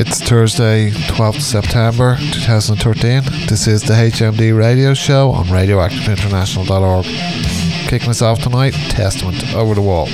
It's Thursday, 12th September 2013. This is the HMD radio show on radioactiveinternational.org. Kicking us off tonight, Testament Over the Wall.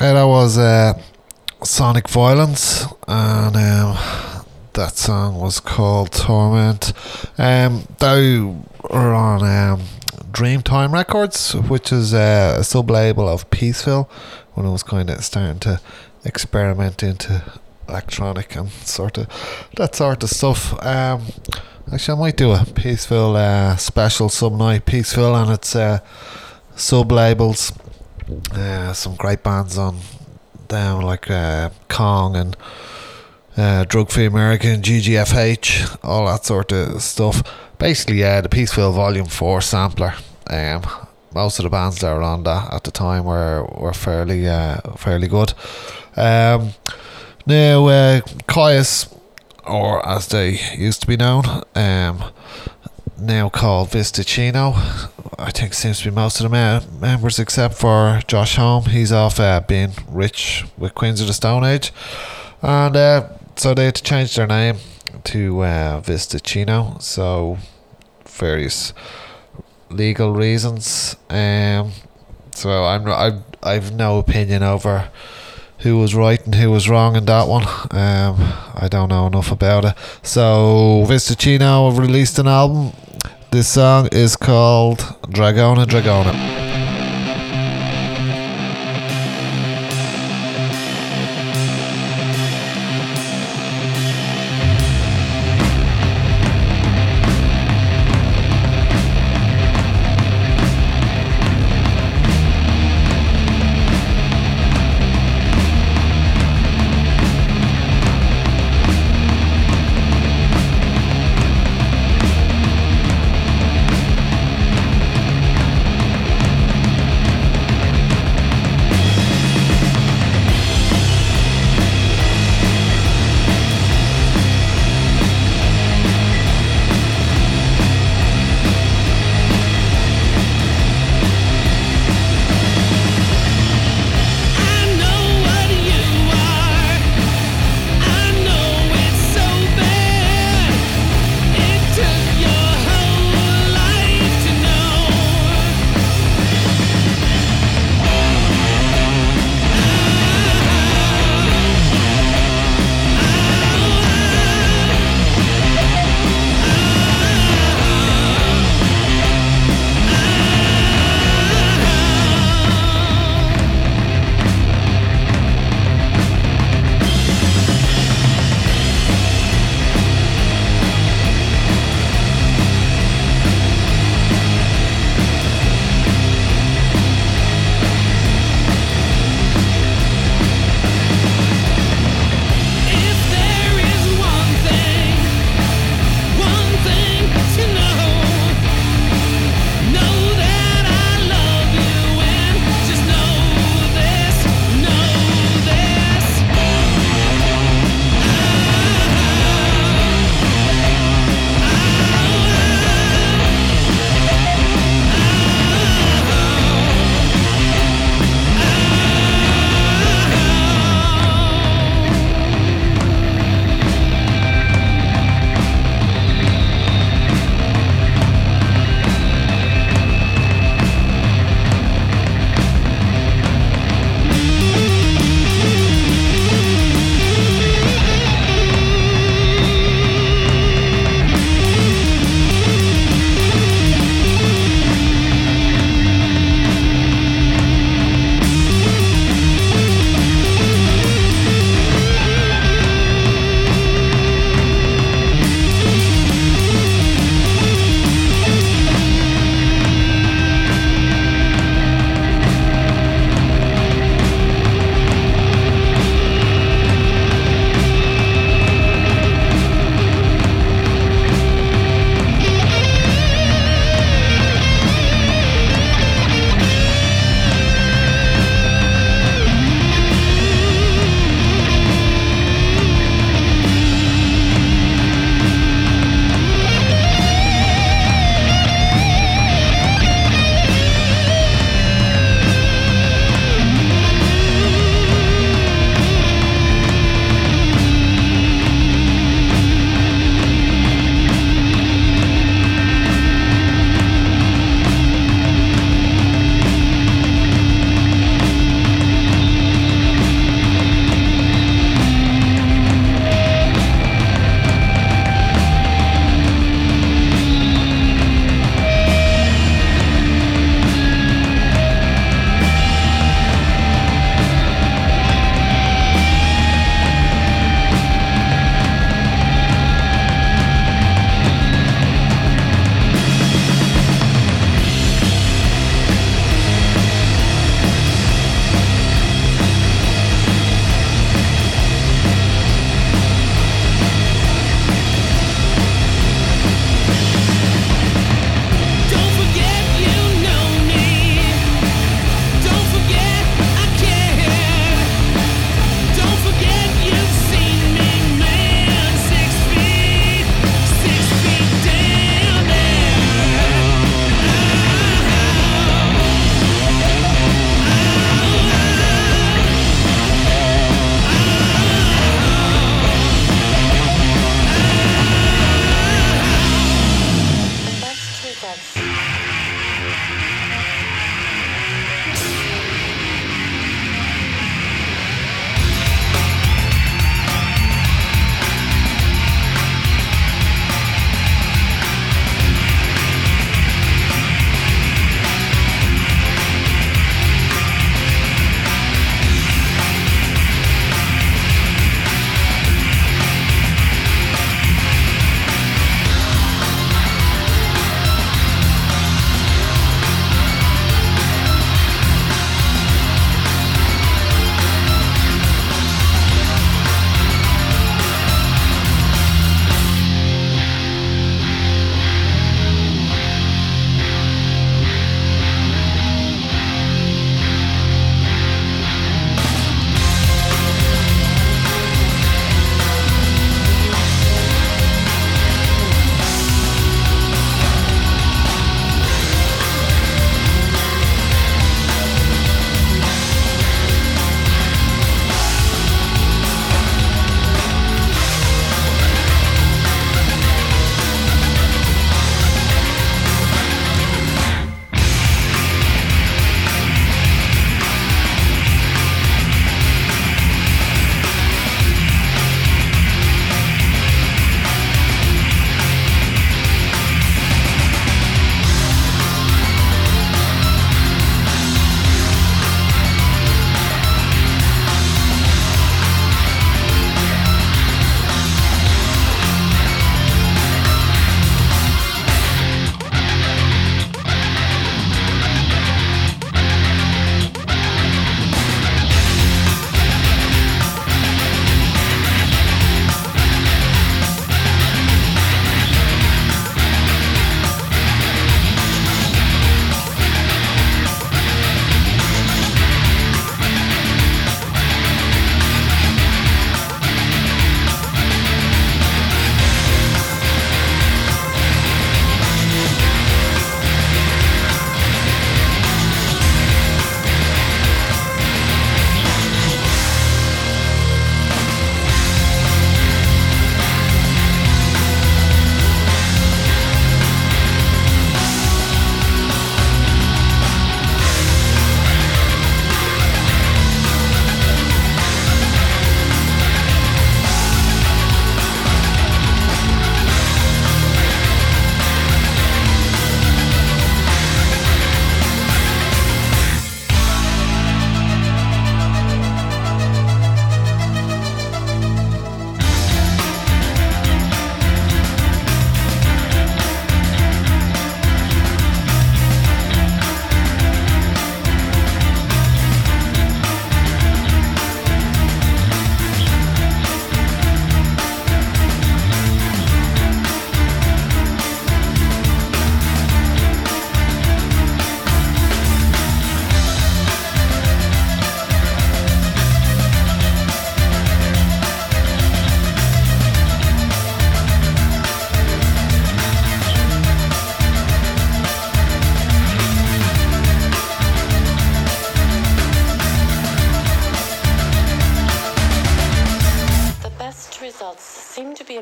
Was uh, Sonic Violence, and um, that song was called Torment. Um, they were on um, Dreamtime Records, which is uh, a sub label of Peaceville, when it was kind of starting to experiment into electronic and sort of that sort of stuff. Um, actually, I might do a Peaceville uh, special some night. Peaceville and its uh, sub labels. Uh, some great bands on down like uh, Kong and uh, Drug Free American, GGFH, all that sort of stuff. Basically, yeah, the Peaceville Volume 4 sampler. Um, most of the bands that were on that at the time were, were fairly uh, fairly good. Um, now, uh, Kyuss, or as they used to be known, um, now called Vista Chino. I think seems to be most of the me- members except for Josh Homme. He's off uh, being rich with Queens of the Stone Age. And uh, so they had to change their name to uh. So, various legal reasons. Um, so I'm I I've no opinion over who was right and who was wrong in that one. Um, I don't know enough about it. So Vista Chino have released an album this song is called Dragona Dragona.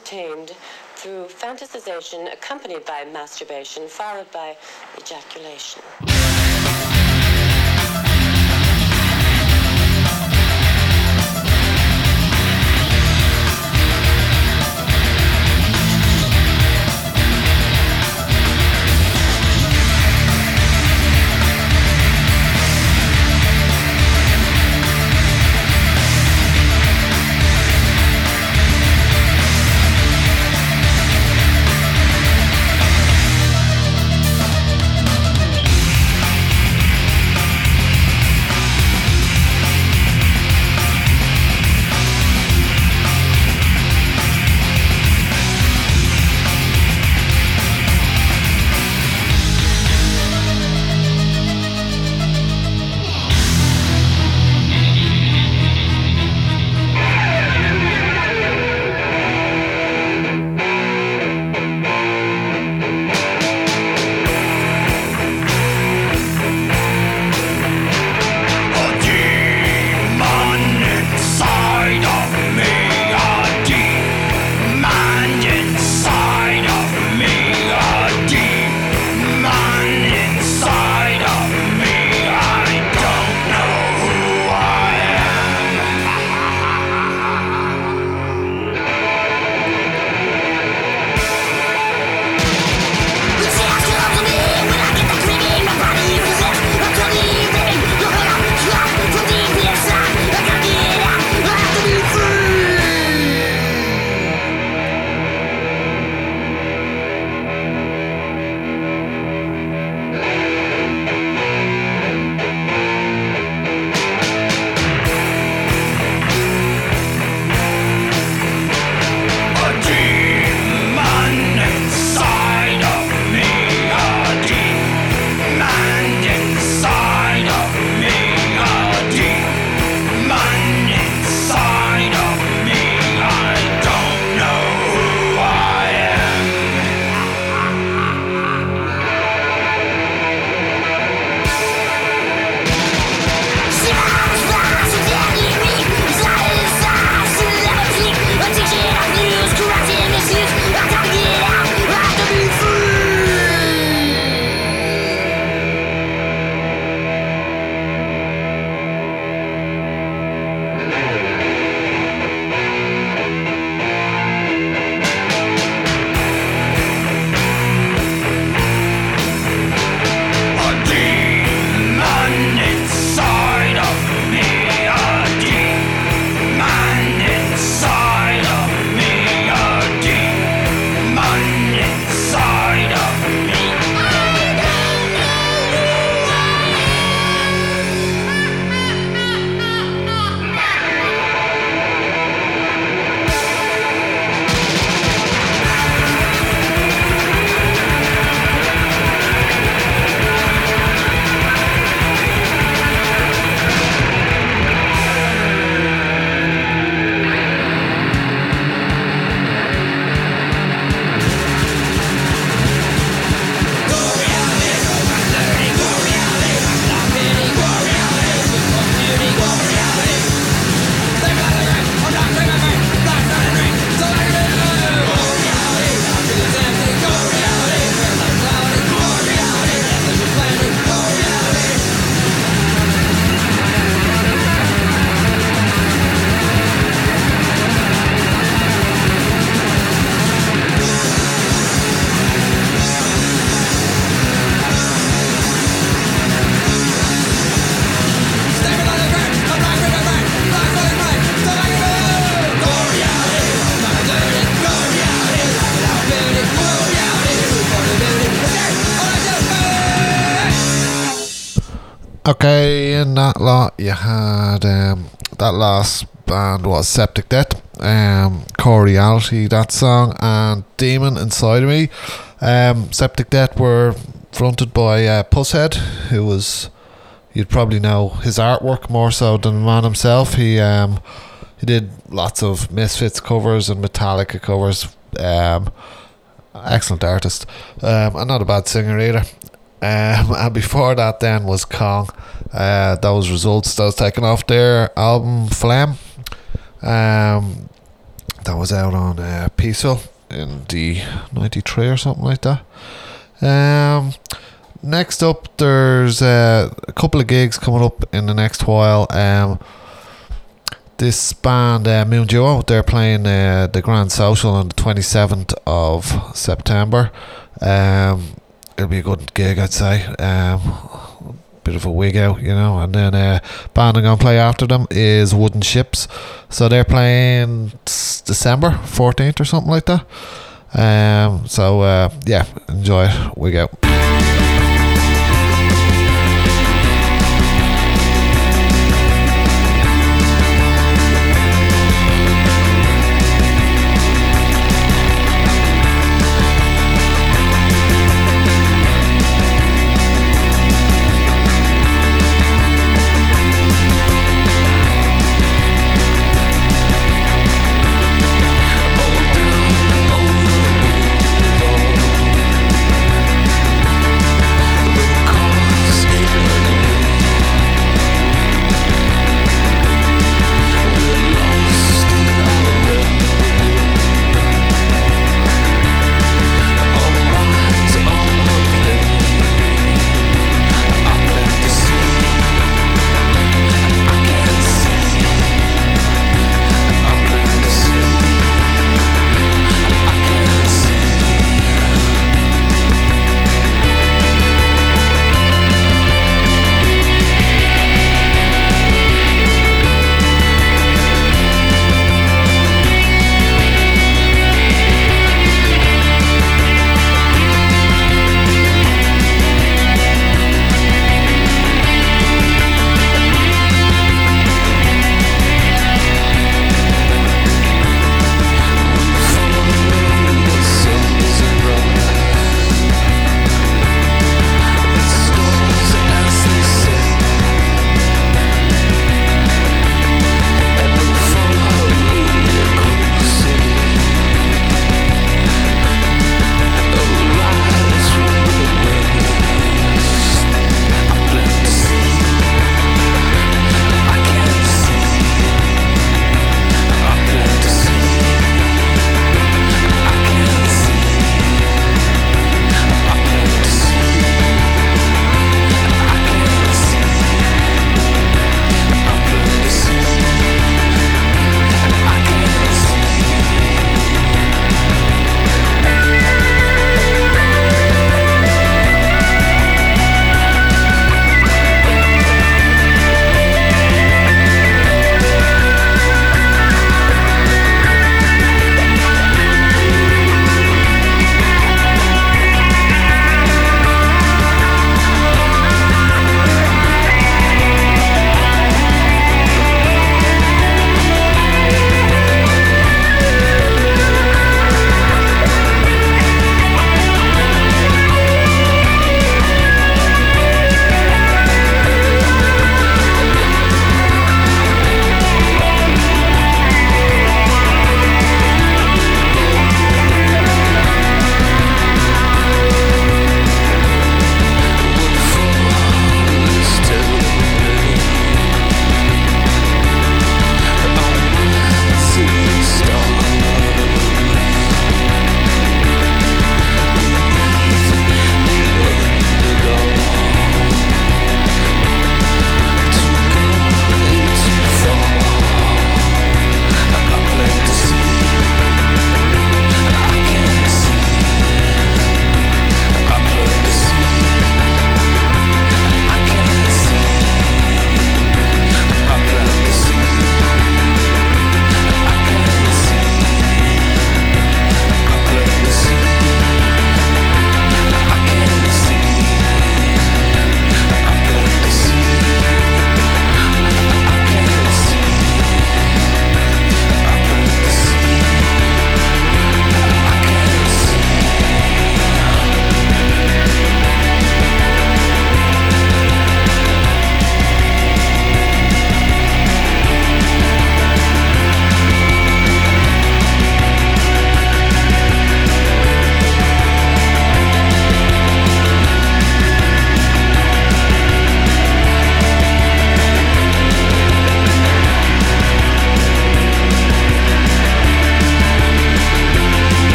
obtained through fantasization accompanied by masturbation, followed by ejaculation. Okay, in that lot, you had um, that last band was Septic Death, um, Core Reality, that song, and Demon Inside of Me. Um, Septic Death were fronted by uh, Pushead, who was you'd probably know his artwork more so than the man himself. He um, he did lots of Misfits covers and Metallica covers. Um, excellent artist, um, and not a bad singer either. Um, and before that, then was Kong. Uh, those results that was taken off their album Phlegm. Um, that was out on uh, Peaceville. in the 93 or something like that. Um, next up, there's uh, a couple of gigs coming up in the next while. Um, this band, uh, Moon Duo, they're playing uh, the Grand Social on the 27th of September. Um, it'll be a good gig, I'd say. Um, bit of a wig out, you know. And then uh, band I'm gonna play after them is Wooden Shjips. So they're playing December 14th or something like that. Um, so uh, yeah, enjoy it. Wig out.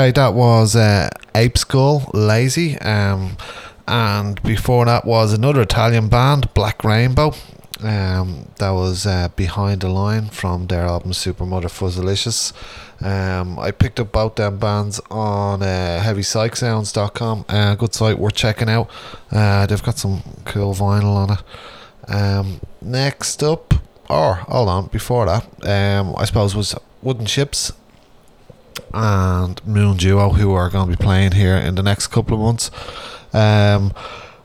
Okay, that was uh, Ape Skull, Lazy. Um, and before that was another Italian band, Black Rainbow. Um, that was uh, Behind the Line from their album Super Mother Fuzzalicious. Um, I picked up both them bands on uh, HeavyPsychSounds.com. Uh, good site, worth checking out. Uh, they've got some cool vinyl on it. Um, next up, or hold on, before that, um, I suppose was Wooden Shjips and Moon Duo, who are going to be playing here in the next couple of months. Um,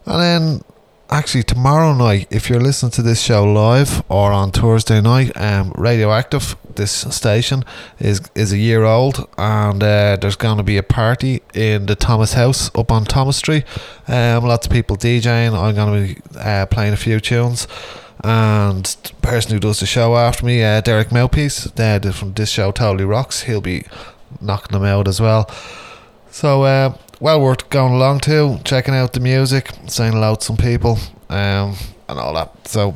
and then actually tomorrow night, if you're listening to this show live or on Thursday night, um, Radioactive, this station is is a year old, and uh, there's going to be a party in the Thomas House up on Thomas Street. Um, lots of people DJing. I'm going to be uh, playing a few tunes. And the person who does the show after me, uh, Derek Mouthpiece, uh, from this show Totally Rocks, he'll be knocking them out as well. So, uh, well worth going along to, checking out the music, saying hello to some people, um, and all that. So,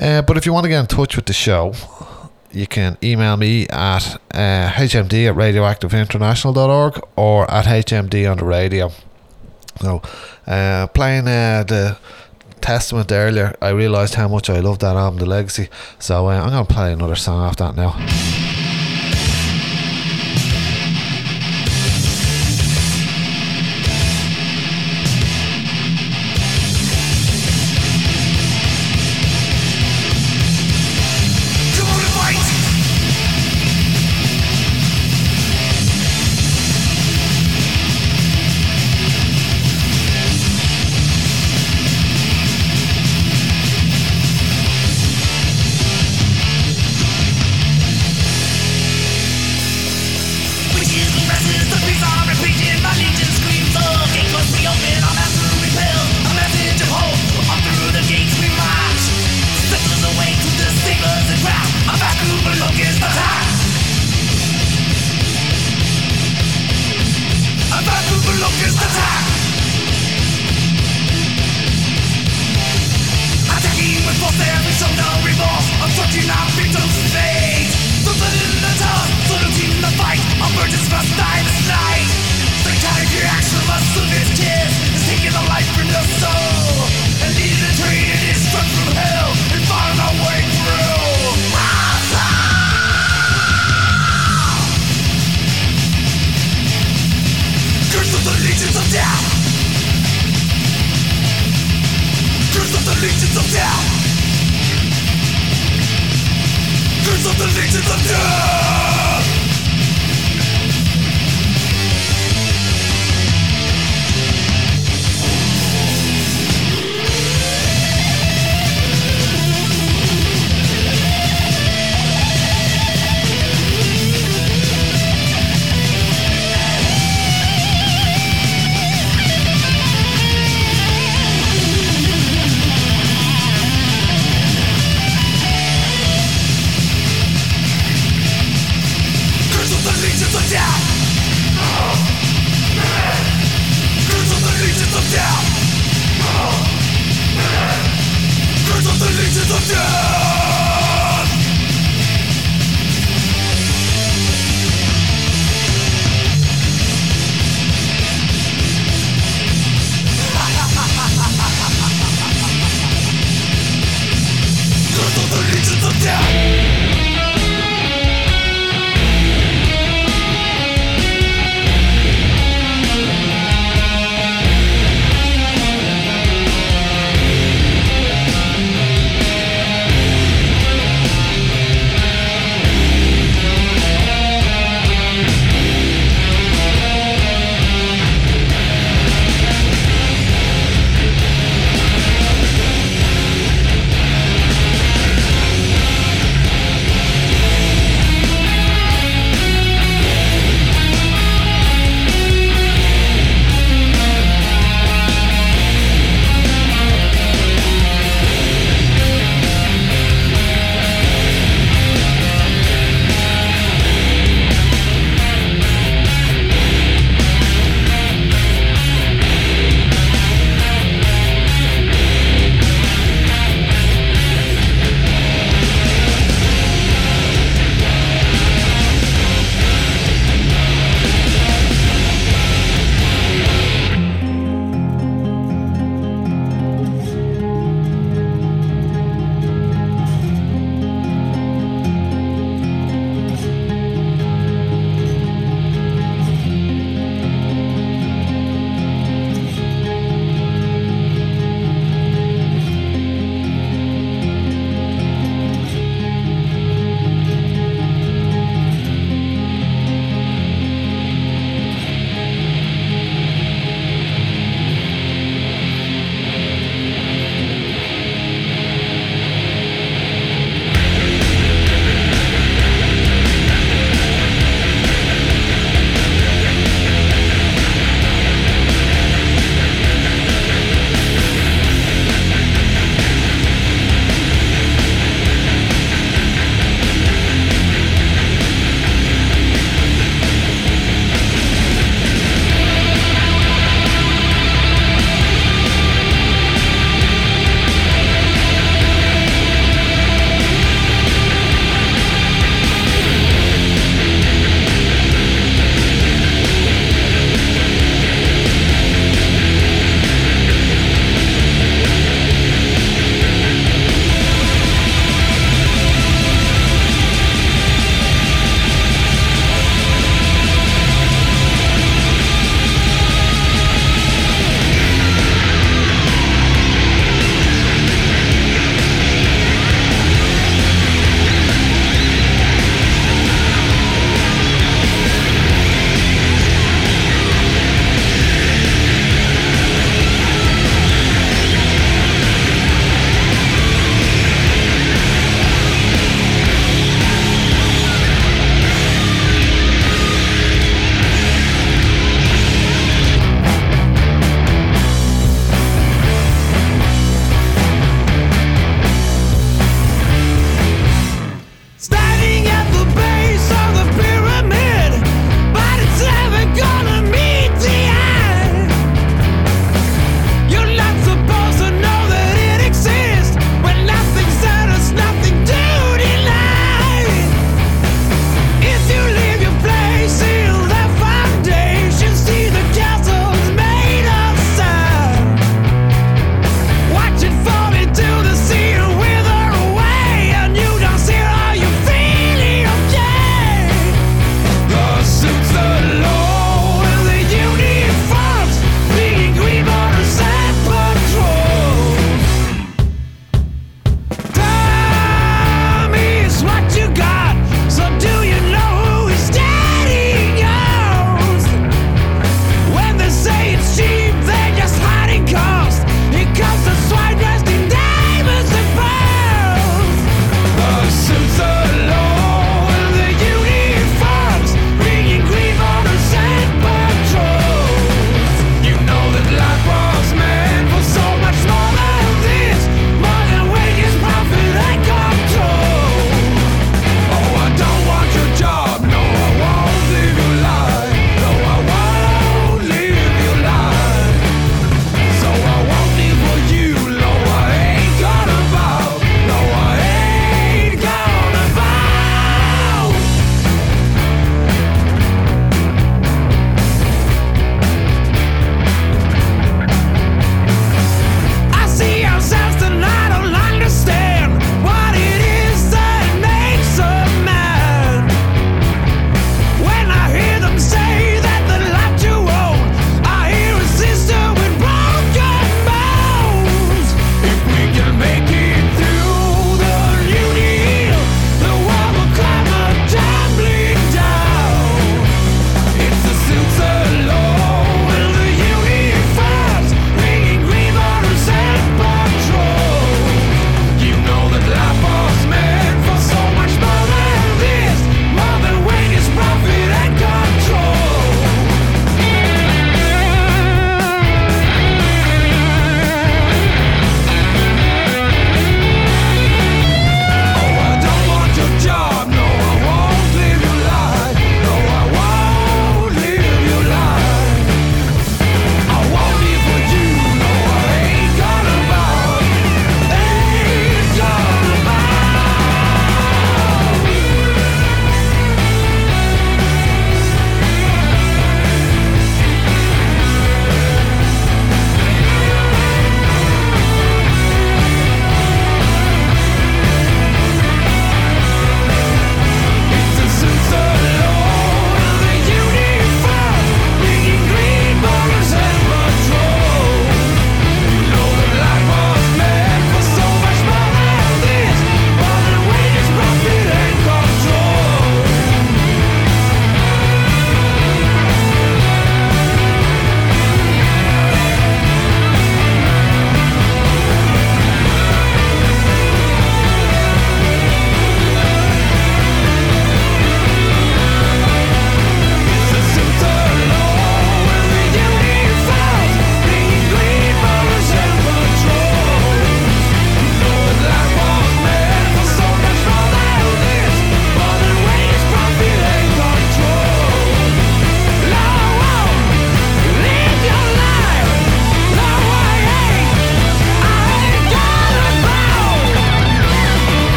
uh, but if you want to get in touch with the show, you can email me at uh, hmd at radioactiveinternational.org or at hmd on the radio. So, uh, playing uh, the Testament earlier, I realised how much I love that album, The Legacy. So, uh, I'm going to play another song off that now. There's death Curse of the legions of death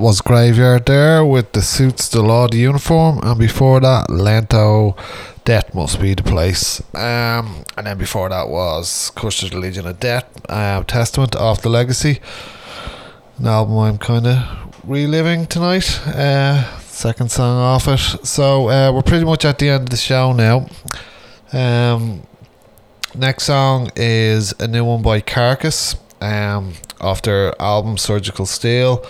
that was Graveyard there with the suits, the law, the uniform, and before that, Lento, Death Must Be the Place. Um, and then before that was Custer's Legion of Death, uh, Testament of the Legacy. An album I'm kind of reliving tonight. Uh, second song off it. So uh, we're pretty much at the end of the show now. Um, next song is a new one by Carcass um, off their album Surgical Steel.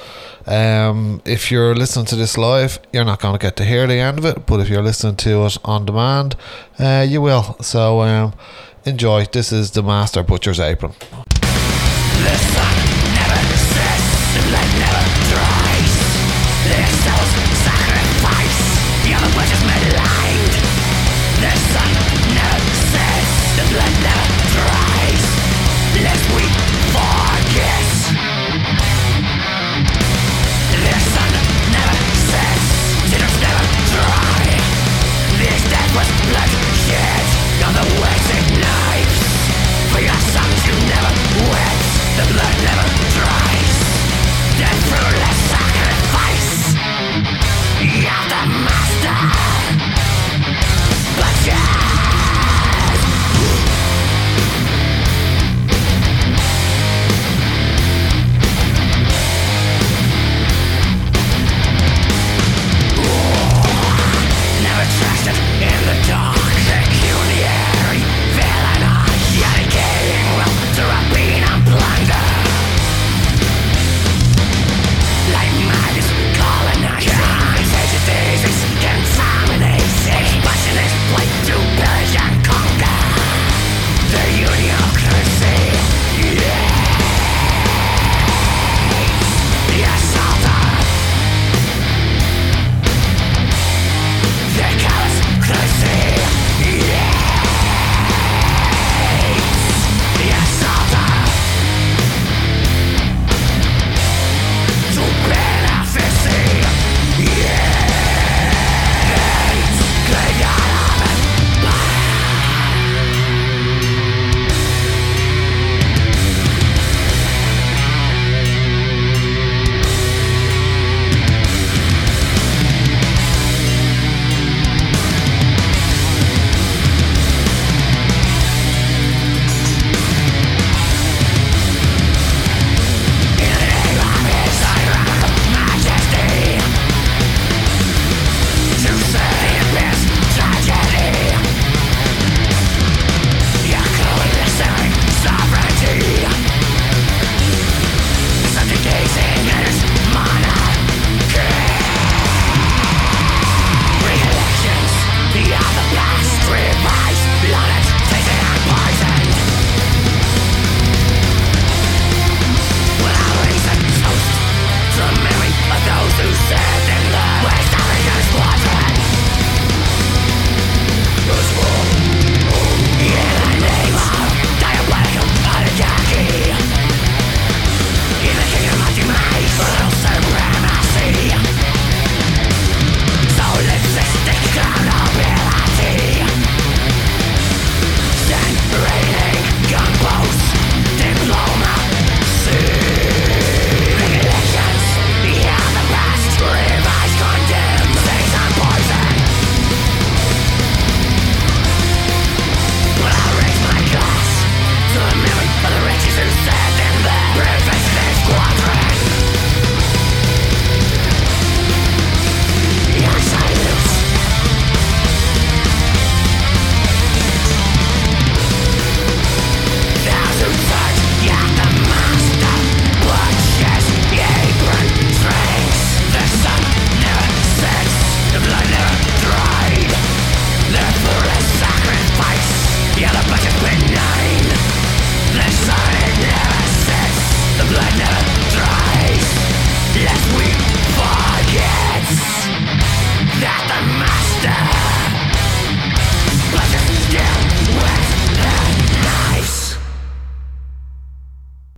Um, if you're listening to this live, you're not going to get to hear the end of it, but if you're listening to it on demand, uh, you will. So um, enjoy. This is the Master Butcher's Apron.